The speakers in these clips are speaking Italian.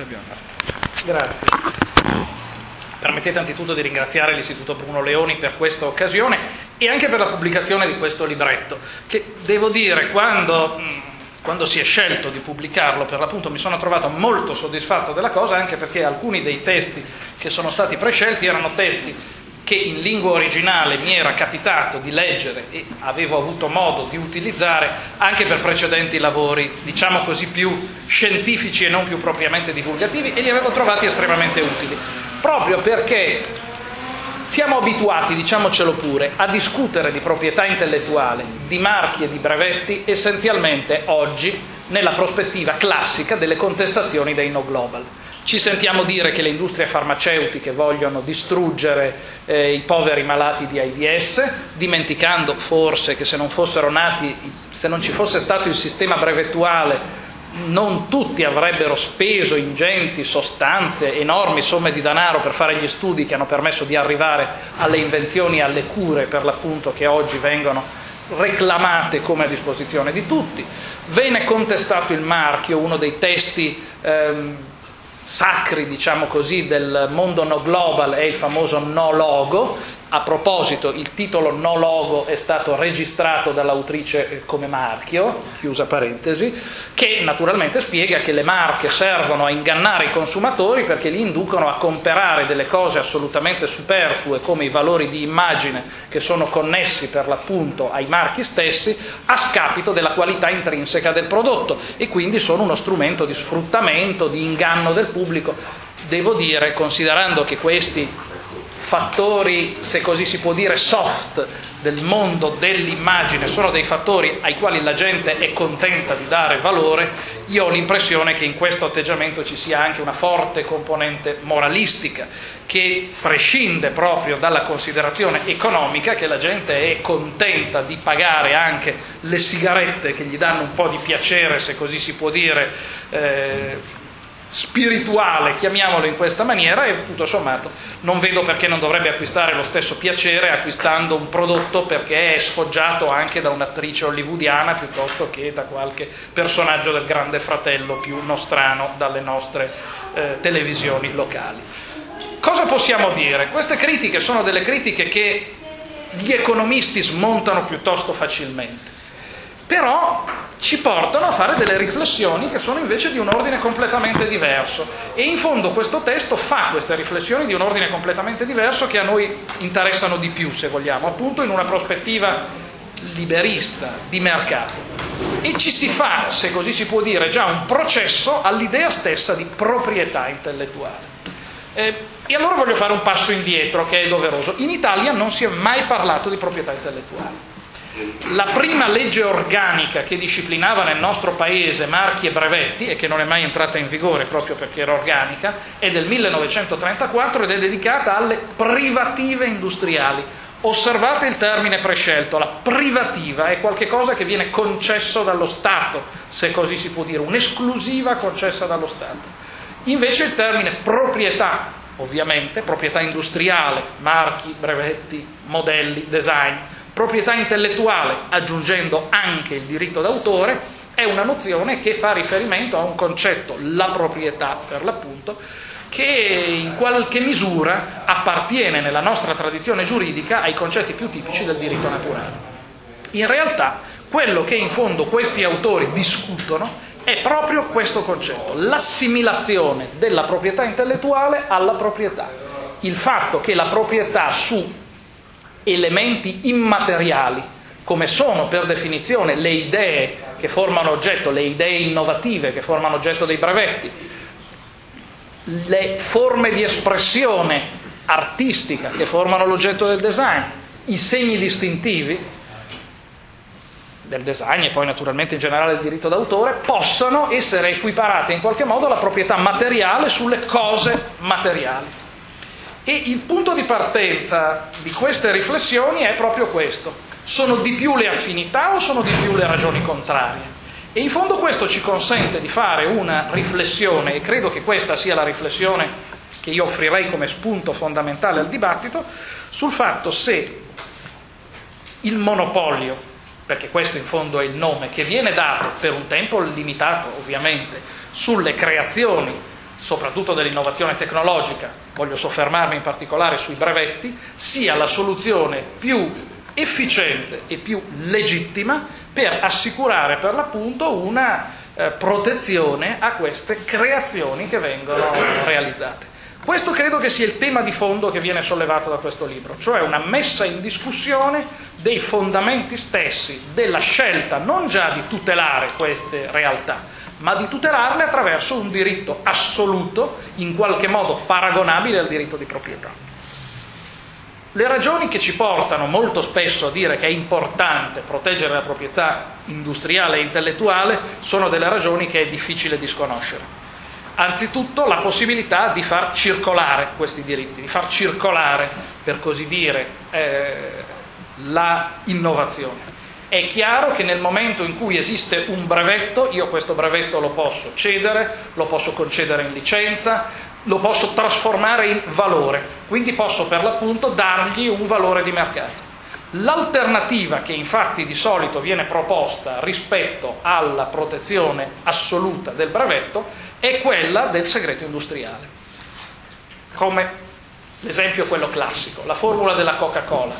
Che abbiamo fatto? Grazie. Permettete anzitutto di ringraziare l'Istituto Bruno Leoni per questa occasione e anche per la pubblicazione di questo libretto, che devo dire, quando, quando si è scelto di pubblicarlo, per l'appunto mi sono trovato molto soddisfatto della cosa, anche perché alcuni dei testi che sono stati prescelti erano testi che in lingua originale mi era capitato di leggere e avevo avuto modo di utilizzare anche per precedenti lavori, diciamo così, più scientifici e non più propriamente divulgativi e li avevo trovati estremamente utili, proprio perché siamo abituati, diciamocelo pure, a discutere di proprietà intellettuale, di marchi e di brevetti essenzialmente oggi nella prospettiva classica delle contestazioni dei no global. Ci sentiamo dire che le industrie farmaceutiche vogliono distruggere eh, i poveri malati di AIDS, dimenticando forse che se non fossero nati, se non ci fosse stato il sistema brevettuale, non tutti avrebbero speso ingenti sostanze, enormi somme di denaro per fare gli studi che hanno permesso di arrivare alle invenzioni e alle cure per l'appunto che oggi vengono reclamate come a disposizione di tutti. Venne contestato il marchio, uno dei testi ehm, sacri, diciamo così, del mondo no global è il famoso no logo. A proposito, il titolo no logo è stato registrato dall'autrice come marchio, chiusa parentesi, che naturalmente spiega che le marche servono a ingannare i consumatori perché li inducono a comprare delle cose assolutamente superflue come i valori di immagine che sono connessi per l'appunto ai marchi stessi a scapito della qualità intrinseca del prodotto e quindi sono uno strumento di sfruttamento, di inganno del pubblico. Devo dire, considerando che questi fattori, se così si può dire, soft del mondo dell'immagine, sono dei fattori ai quali la gente è contenta di dare valore, io ho l'impressione che in questo atteggiamento ci sia anche una forte componente moralistica che prescinde proprio dalla considerazione economica, che la gente è contenta di pagare anche le sigarette che gli danno un po' di piacere, se così si può dire. Eh, spirituale, chiamiamolo in questa maniera, e tutto sommato non vedo perché non dovrebbe acquistare lo stesso piacere acquistando un prodotto perché è sfoggiato anche da un'attrice hollywoodiana piuttosto che da qualche personaggio del grande fratello più nostrano dalle nostre eh, televisioni locali. Cosa possiamo dire? Queste critiche sono delle critiche che gli economisti smontano piuttosto facilmente però ci portano a fare delle riflessioni che sono invece di un ordine completamente diverso e in fondo questo testo fa queste riflessioni di un ordine completamente diverso che a noi interessano di più, se vogliamo, appunto in una prospettiva liberista, di mercato. E ci si fa, se così si può dire, già un processo all'idea stessa di proprietà intellettuale. Eh, e allora voglio fare un passo indietro, che è doveroso. In Italia non si è mai parlato di proprietà intellettuale. La prima legge organica che disciplinava nel nostro paese marchi e brevetti, e che non è mai entrata in vigore proprio perché era organica, è del 1934 ed è dedicata alle privative industriali. Osservate il termine prescelto, la privativa è qualcosa che viene concesso dallo Stato, se così si può dire, un'esclusiva concessa dallo Stato. Invece il termine proprietà, ovviamente, proprietà industriale, marchi, brevetti, modelli, design, Proprietà intellettuale, aggiungendo anche il diritto d'autore, è una nozione che fa riferimento a un concetto, la proprietà per l'appunto, che in qualche misura appartiene nella nostra tradizione giuridica ai concetti più tipici del diritto naturale. In realtà quello che in fondo questi autori discutono è proprio questo concetto, l'assimilazione della proprietà intellettuale alla proprietà, il fatto che la proprietà su elementi immateriali, come sono per definizione le idee che formano oggetto, le idee innovative che formano oggetto dei brevetti, le forme di espressione artistica che formano l'oggetto del design, i segni distintivi del design e poi naturalmente in generale del diritto d'autore, possono essere equiparate in qualche modo alla proprietà materiale sulle cose materiali. E il punto di partenza di queste riflessioni è proprio questo. Sono di più le affinità o sono di più le ragioni contrarie? E in fondo questo ci consente di fare una riflessione, e credo che questa sia la riflessione che io offrirei come spunto fondamentale al dibattito, sul fatto se il monopolio, perché questo in fondo è il nome, che viene dato per un tempo limitato ovviamente sulle creazioni soprattutto dell'innovazione tecnologica, voglio soffermarmi in particolare sui brevetti, sia la soluzione più efficiente e più legittima per assicurare per l'appunto una eh, protezione a queste creazioni che vengono realizzate. Questo credo che sia il tema di fondo che viene sollevato da questo libro, cioè una messa in discussione dei fondamenti stessi della scelta non già di tutelare queste realtà, ma di tutelarle attraverso un diritto assoluto, in qualche modo paragonabile al diritto di proprietà. Le ragioni che ci portano molto spesso a dire che è importante proteggere la proprietà industriale e intellettuale sono delle ragioni che è difficile disconoscere. Anzitutto la possibilità di far circolare questi diritti, di far circolare, per così dire, eh, la innovazione. È chiaro che nel momento in cui esiste un brevetto, io questo brevetto lo posso cedere, lo posso concedere in licenza, lo posso trasformare in valore, quindi posso per l'appunto dargli un valore di mercato. L'alternativa che infatti di solito viene proposta rispetto alla protezione assoluta del brevetto è quella del segreto industriale, come l'esempio quello classico, la formula della Coca-Cola.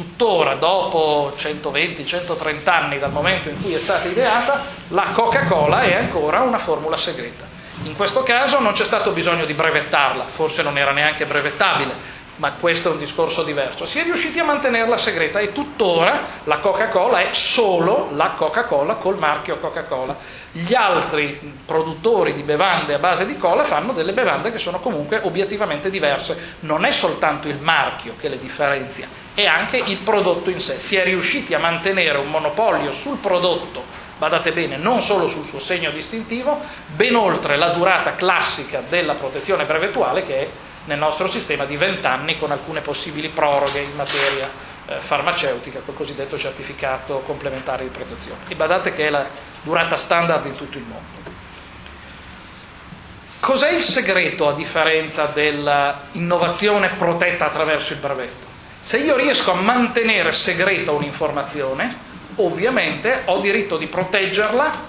Tuttora, dopo 120-130 anni dal momento in cui è stata ideata, la Coca-Cola è ancora una formula segreta. In questo caso non c'è stato bisogno di brevettarla, forse non era neanche brevettabile, ma questo è un discorso diverso. Si è riusciti a mantenerla segreta e tuttora la Coca-Cola è solo la Coca-Cola col marchio Coca-Cola gli altri produttori di bevande a base di cola fanno delle bevande che sono comunque obiettivamente diverse. Non è soltanto il marchio che le differenzia, è anche il prodotto in sé. Si è riusciti a mantenere un monopolio sul prodotto, badate bene, non solo sul suo segno distintivo, ben oltre la durata classica della protezione brevettuale che è nel nostro sistema di 20 anni con alcune possibili proroghe in materia eh, farmaceutica, col cosiddetto certificato complementare di protezione. E badate che è la durata standard in tutto il mondo. Cos'è il segreto a differenza dell'innovazione protetta attraverso il brevetto? Se io riesco a mantenere segreta un'informazione, ovviamente ho diritto di proteggerla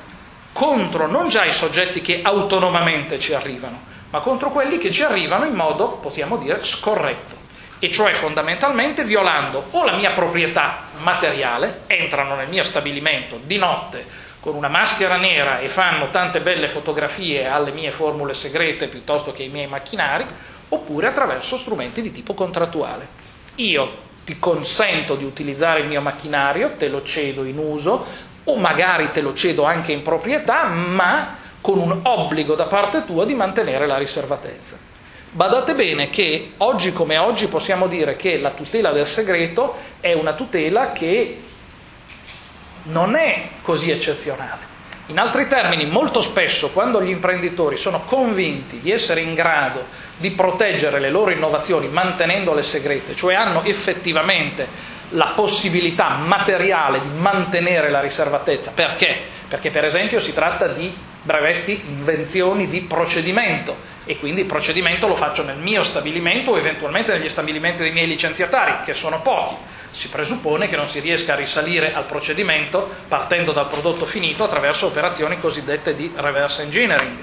contro non già i soggetti che autonomamente ci arrivano, ma contro quelli che ci arrivano in modo, possiamo dire, scorretto e cioè fondamentalmente violando o la mia proprietà materiale, entrano nel mio stabilimento di notte con una maschera nera e fanno tante belle fotografie alle mie formule segrete piuttosto che ai miei macchinari, oppure attraverso strumenti di tipo contrattuale. Io ti consento di utilizzare il mio macchinario, te lo cedo in uso o magari te lo cedo anche in proprietà, ma con un obbligo da parte tua di mantenere la riservatezza. Badate bene che oggi come oggi possiamo dire che la tutela del segreto è una tutela che non è così eccezionale. In altri termini, molto spesso quando gli imprenditori sono convinti di essere in grado di proteggere le loro innovazioni mantenendole segrete, cioè hanno effettivamente la possibilità materiale di mantenere la riservatezza, perché? Perché per esempio si tratta di brevetti, invenzioni di procedimento e quindi il procedimento lo faccio nel mio stabilimento o eventualmente negli stabilimenti dei miei licenziatari, che sono pochi. Si presuppone che non si riesca a risalire al procedimento partendo dal prodotto finito attraverso operazioni cosiddette di reverse engineering.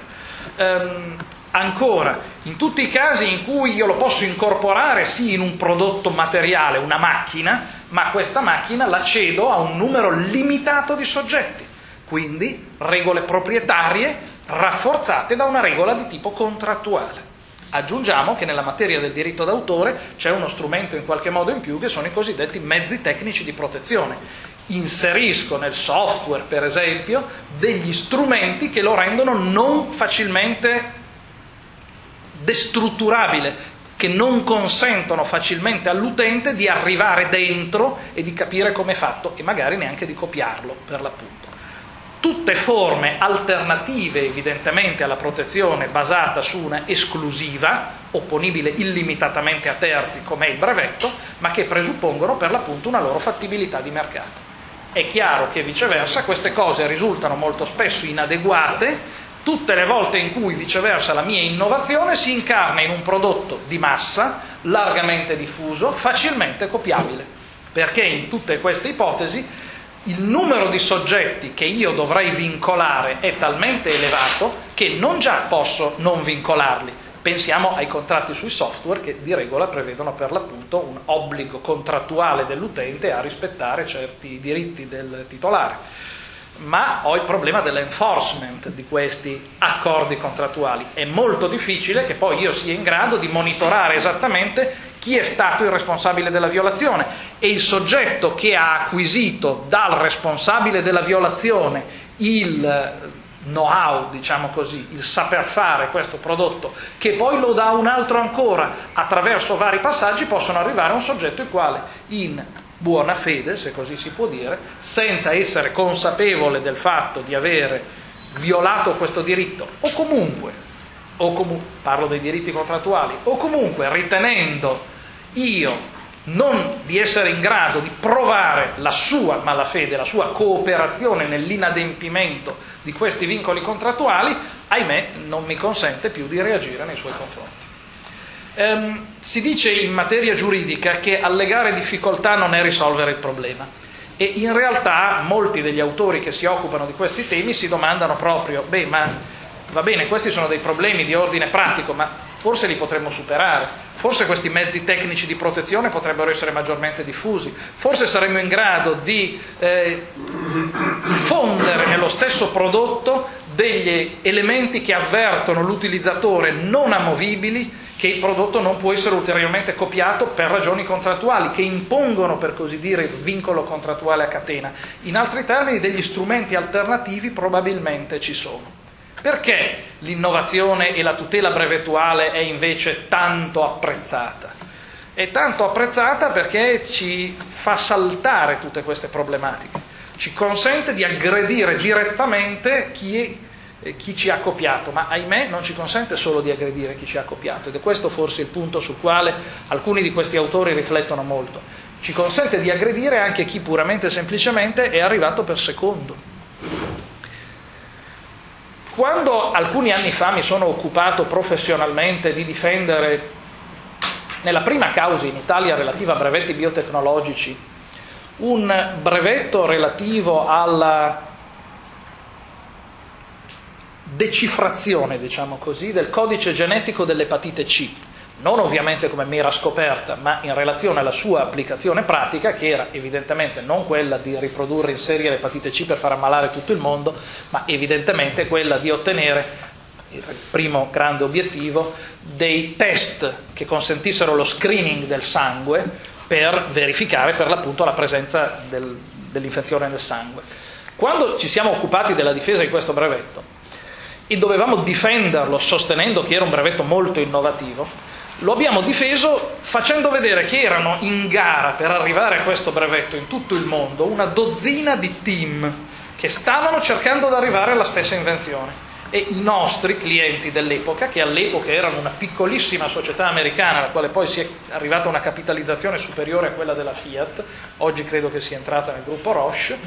Ehm, ancora, in tutti i casi in cui io lo posso incorporare sì in un prodotto materiale, una macchina, ma questa macchina la cedo a un numero limitato di soggetti, quindi regole proprietarie rafforzate da una regola di tipo contrattuale. Aggiungiamo che nella materia del diritto d'autore c'è uno strumento in qualche modo in più che sono i cosiddetti mezzi tecnici di protezione. Inserisco nel software, per esempio, degli strumenti che lo rendono non facilmente destrutturabile, che non consentono facilmente all'utente di arrivare dentro e di capire come è fatto e magari neanche di copiarlo per l'appunto tutte forme alternative evidentemente alla protezione basata su una esclusiva, opponibile illimitatamente a terzi come è il brevetto, ma che presuppongono per l'appunto una loro fattibilità di mercato. È chiaro che viceversa queste cose risultano molto spesso inadeguate tutte le volte in cui viceversa la mia innovazione si incarna in un prodotto di massa, largamente diffuso, facilmente copiabile, perché in tutte queste ipotesi il numero di soggetti che io dovrei vincolare è talmente elevato che non già posso non vincolarli, pensiamo ai contratti sui software che di regola prevedono per l'appunto un obbligo contrattuale dell'utente a rispettare certi diritti del titolare ma ho il problema dell'enforcement di questi accordi contrattuali. È molto difficile che poi io sia in grado di monitorare esattamente chi è stato il responsabile della violazione e il soggetto che ha acquisito dal responsabile della violazione il know-how, diciamo così, il saper fare questo prodotto, che poi lo dà un altro ancora attraverso vari passaggi, possono arrivare a un soggetto il quale in buona fede, se così si può dire, senza essere consapevole del fatto di avere violato questo diritto, o comunque, o comu- parlo dei diritti contrattuali, o comunque ritenendo io non di essere in grado di provare la sua malafede, la sua cooperazione nell'inadempimento di questi vincoli contrattuali, ahimè non mi consente più di reagire nei suoi confronti. Ehm, si dice in materia giuridica che allegare difficoltà non è risolvere il problema. E in realtà molti degli autori che si occupano di questi temi si domandano proprio, beh ma va bene, questi sono dei problemi di ordine pratico, ma forse li potremmo superare, forse questi mezzi tecnici di protezione potrebbero essere maggiormente diffusi, forse saremmo in grado di eh, fondere nello stesso prodotto degli elementi che avvertono l'utilizzatore non amovibili che il prodotto non può essere ulteriormente copiato per ragioni contrattuali, che impongono per così dire il vincolo contrattuale a catena. In altri termini, degli strumenti alternativi probabilmente ci sono. Perché l'innovazione e la tutela brevettuale è invece tanto apprezzata? È tanto apprezzata perché ci fa saltare tutte queste problematiche, ci consente di aggredire direttamente chi chi ci ha copiato, ma ahimè non ci consente solo di aggredire chi ci ha copiato ed è questo forse il punto sul quale alcuni di questi autori riflettono molto. Ci consente di aggredire anche chi puramente e semplicemente è arrivato per secondo. Quando alcuni anni fa mi sono occupato professionalmente di difendere nella prima causa in Italia relativa a brevetti biotecnologici un brevetto relativo alla decifrazione, diciamo così, del codice genetico dell'epatite C, non ovviamente come mera scoperta, ma in relazione alla sua applicazione pratica, che era evidentemente non quella di riprodurre in serie l'epatite C per far ammalare tutto il mondo, ma evidentemente quella di ottenere il primo grande obiettivo, dei test che consentissero lo screening del sangue per verificare per l'appunto la presenza del, dell'infezione nel sangue. Quando ci siamo occupati della difesa di questo brevetto, e dovevamo difenderlo sostenendo che era un brevetto molto innovativo, lo abbiamo difeso facendo vedere che erano in gara per arrivare a questo brevetto in tutto il mondo una dozzina di team che stavano cercando di arrivare alla stessa invenzione. E i nostri clienti dell'epoca, che all'epoca erano una piccolissima società americana, alla quale poi si è arrivata una capitalizzazione superiore a quella della Fiat, oggi credo che sia entrata nel gruppo Roche,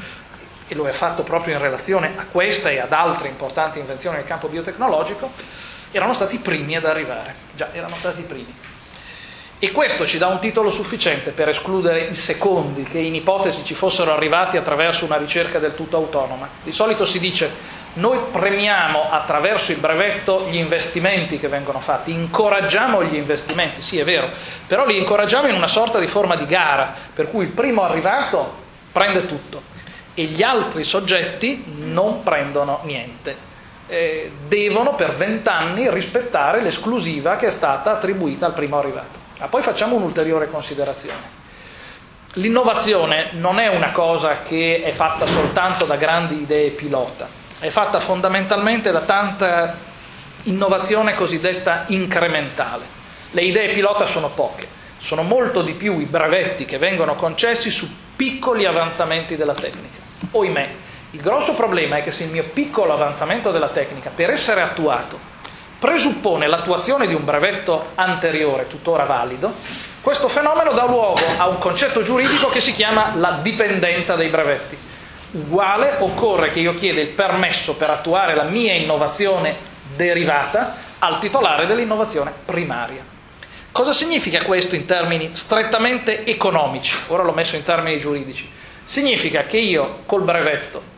e lo è fatto proprio in relazione a questa e ad altre importanti invenzioni nel campo biotecnologico, erano stati i primi ad arrivare. Già, erano stati i primi. E questo ci dà un titolo sufficiente per escludere i secondi che in ipotesi ci fossero arrivati attraverso una ricerca del tutto autonoma. Di solito si dice noi premiamo attraverso il brevetto gli investimenti che vengono fatti, incoraggiamo gli investimenti, sì è vero, però li incoraggiamo in una sorta di forma di gara, per cui il primo arrivato prende tutto e gli altri soggetti non prendono niente. Eh, devono per vent'anni rispettare l'esclusiva che è stata attribuita al primo arrivato. Ma poi facciamo un'ulteriore considerazione. L'innovazione non è una cosa che è fatta soltanto da grandi idee pilota, è fatta fondamentalmente da tanta innovazione cosiddetta incrementale. Le idee pilota sono poche, sono molto di più i brevetti che vengono concessi su piccoli avanzamenti della tecnica. Oimè, il grosso problema è che se il mio piccolo avanzamento della tecnica, per essere attuato, presuppone l'attuazione di un brevetto anteriore, tuttora valido, questo fenomeno dà luogo a un concetto giuridico che si chiama la dipendenza dei brevetti. Uguale occorre che io chieda il permesso per attuare la mia innovazione derivata al titolare dell'innovazione primaria. Cosa significa questo in termini strettamente economici? Ora l'ho messo in termini giuridici. Significa che io col brevetto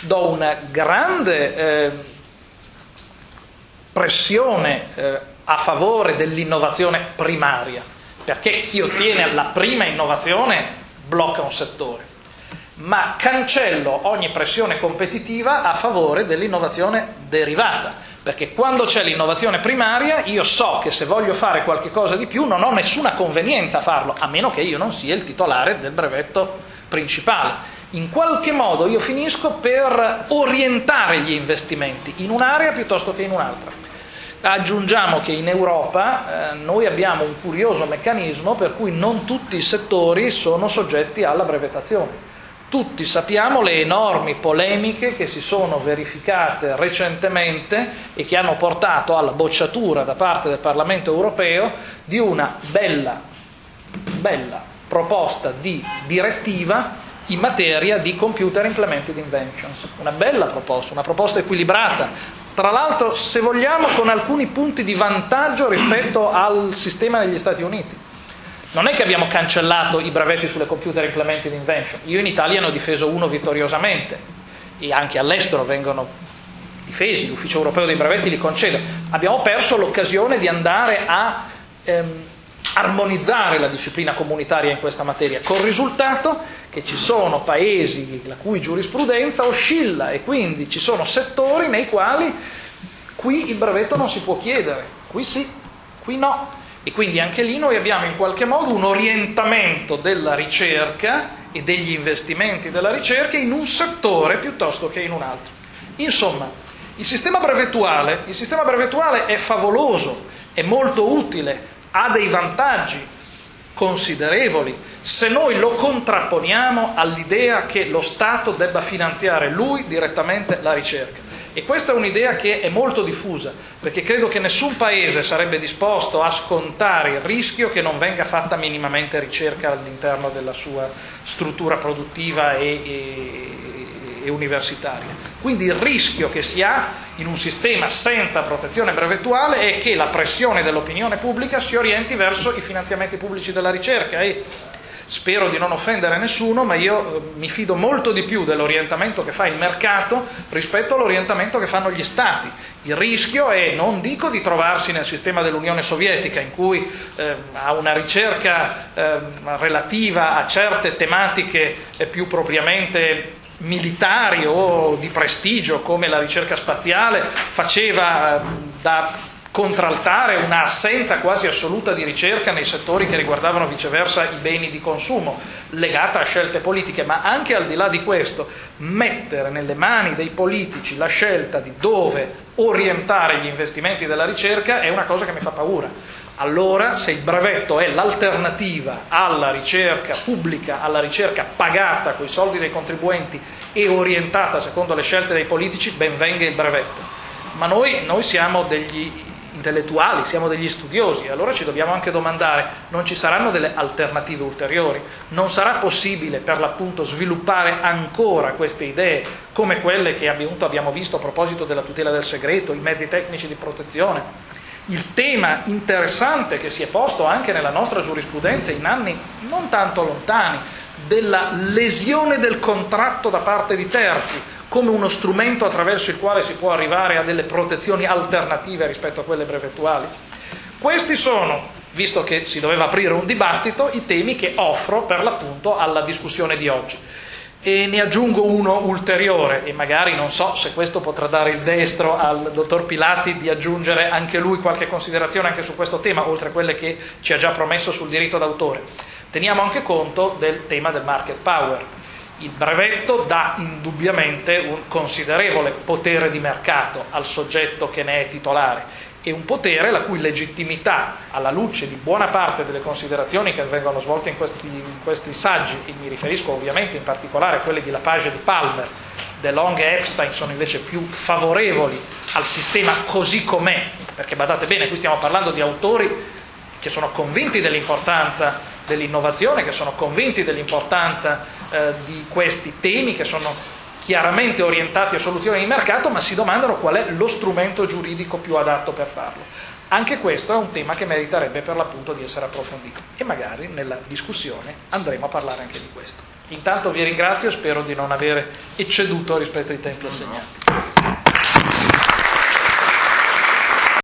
do una grande eh, pressione eh, a favore dell'innovazione primaria, perché chi ottiene la prima innovazione blocca un settore, ma cancello ogni pressione competitiva a favore dell'innovazione derivata, perché quando c'è l'innovazione primaria io so che se voglio fare qualche cosa di più non ho nessuna convenienza a farlo, a meno che io non sia il titolare del brevetto principale. In qualche modo io finisco per orientare gli investimenti in un'area piuttosto che in un'altra. Aggiungiamo che in Europa eh, noi abbiamo un curioso meccanismo per cui non tutti i settori sono soggetti alla brevettazione. Tutti sappiamo le enormi polemiche che si sono verificate recentemente e che hanno portato alla bocciatura da parte del Parlamento europeo di una bella, bella proposta di direttiva in materia di computer implemented inventions. Una bella proposta, una proposta equilibrata, tra l'altro, se vogliamo, con alcuni punti di vantaggio rispetto al sistema degli Stati Uniti. Non è che abbiamo cancellato i brevetti sulle computer implemented invention. Io in Italia ne ho difeso uno vittoriosamente e anche all'estero vengono difesi, l'Ufficio europeo dei brevetti li concede. Abbiamo perso l'occasione di andare a ehm, armonizzare la disciplina comunitaria in questa materia, col risultato che ci sono paesi la cui giurisprudenza oscilla e quindi ci sono settori nei quali qui il brevetto non si può chiedere, qui sì, qui no. E quindi anche lì noi abbiamo in qualche modo un orientamento della ricerca e degli investimenti della ricerca in un settore piuttosto che in un altro. Insomma, il sistema brevettuale, il sistema brevettuale è favoloso, è molto utile, ha dei vantaggi considerevoli se noi lo contrapponiamo all'idea che lo Stato debba finanziare lui direttamente la ricerca. E questa è un'idea che è molto diffusa, perché credo che nessun paese sarebbe disposto a scontare il rischio che non venga fatta minimamente ricerca all'interno della sua struttura produttiva e, e, e universitaria. Quindi il rischio che si ha in un sistema senza protezione brevettuale è che la pressione dell'opinione pubblica si orienti verso i finanziamenti pubblici della ricerca e spero di non offendere nessuno, ma io eh, mi fido molto di più dell'orientamento che fa il mercato rispetto all'orientamento che fanno gli stati. Il rischio è, non dico di trovarsi nel sistema dell'Unione Sovietica, in cui eh, a una ricerca eh, relativa a certe tematiche eh, più propriamente militari o di prestigio come la ricerca spaziale faceva eh, da contraltare un'assenza quasi assoluta di ricerca nei settori che riguardavano viceversa i beni di consumo, legata a scelte politiche, ma anche al di là di questo, mettere nelle mani dei politici la scelta di dove orientare gli investimenti della ricerca è una cosa che mi fa paura. Allora, se il brevetto è l'alternativa alla ricerca pubblica, alla ricerca pagata con i soldi dei contribuenti e orientata secondo le scelte dei politici, ben venga il brevetto. Ma noi, noi siamo degli intellettuali, siamo degli studiosi, allora ci dobbiamo anche domandare, non ci saranno delle alternative ulteriori? Non sarà possibile per l'appunto sviluppare ancora queste idee come quelle che abbiamo visto a proposito della tutela del segreto, i mezzi tecnici di protezione? il tema interessante che si è posto anche nella nostra giurisprudenza in anni non tanto lontani, della lesione del contratto da parte di terzi come uno strumento attraverso il quale si può arrivare a delle protezioni alternative rispetto a quelle brevettuali. Questi sono, visto che si doveva aprire un dibattito, i temi che offro per l'appunto alla discussione di oggi. E ne aggiungo uno ulteriore e magari non so se questo potrà dare il destro al dottor Pilati di aggiungere anche lui qualche considerazione anche su questo tema, oltre a quelle che ci ha già promesso sul diritto d'autore. Teniamo anche conto del tema del market power. Il brevetto dà indubbiamente un considerevole potere di mercato al soggetto che ne è titolare e un potere la cui legittimità, alla luce di buona parte delle considerazioni che vengono svolte in questi, in questi saggi, e mi riferisco ovviamente in particolare a quelle di Lapage e di Palmer, De Long e Epstein sono invece più favorevoli al sistema così com'è, perché badate bene, qui stiamo parlando di autori che sono convinti dell'importanza dell'innovazione, che sono convinti dell'importanza eh, di questi temi, che sono chiaramente orientati a soluzioni di mercato, ma si domandano qual è lo strumento giuridico più adatto per farlo. Anche questo è un tema che meriterebbe per l'appunto di essere approfondito e magari nella discussione andremo a parlare anche di questo. Intanto vi ringrazio e spero di non avere ecceduto rispetto ai tempi assegnati.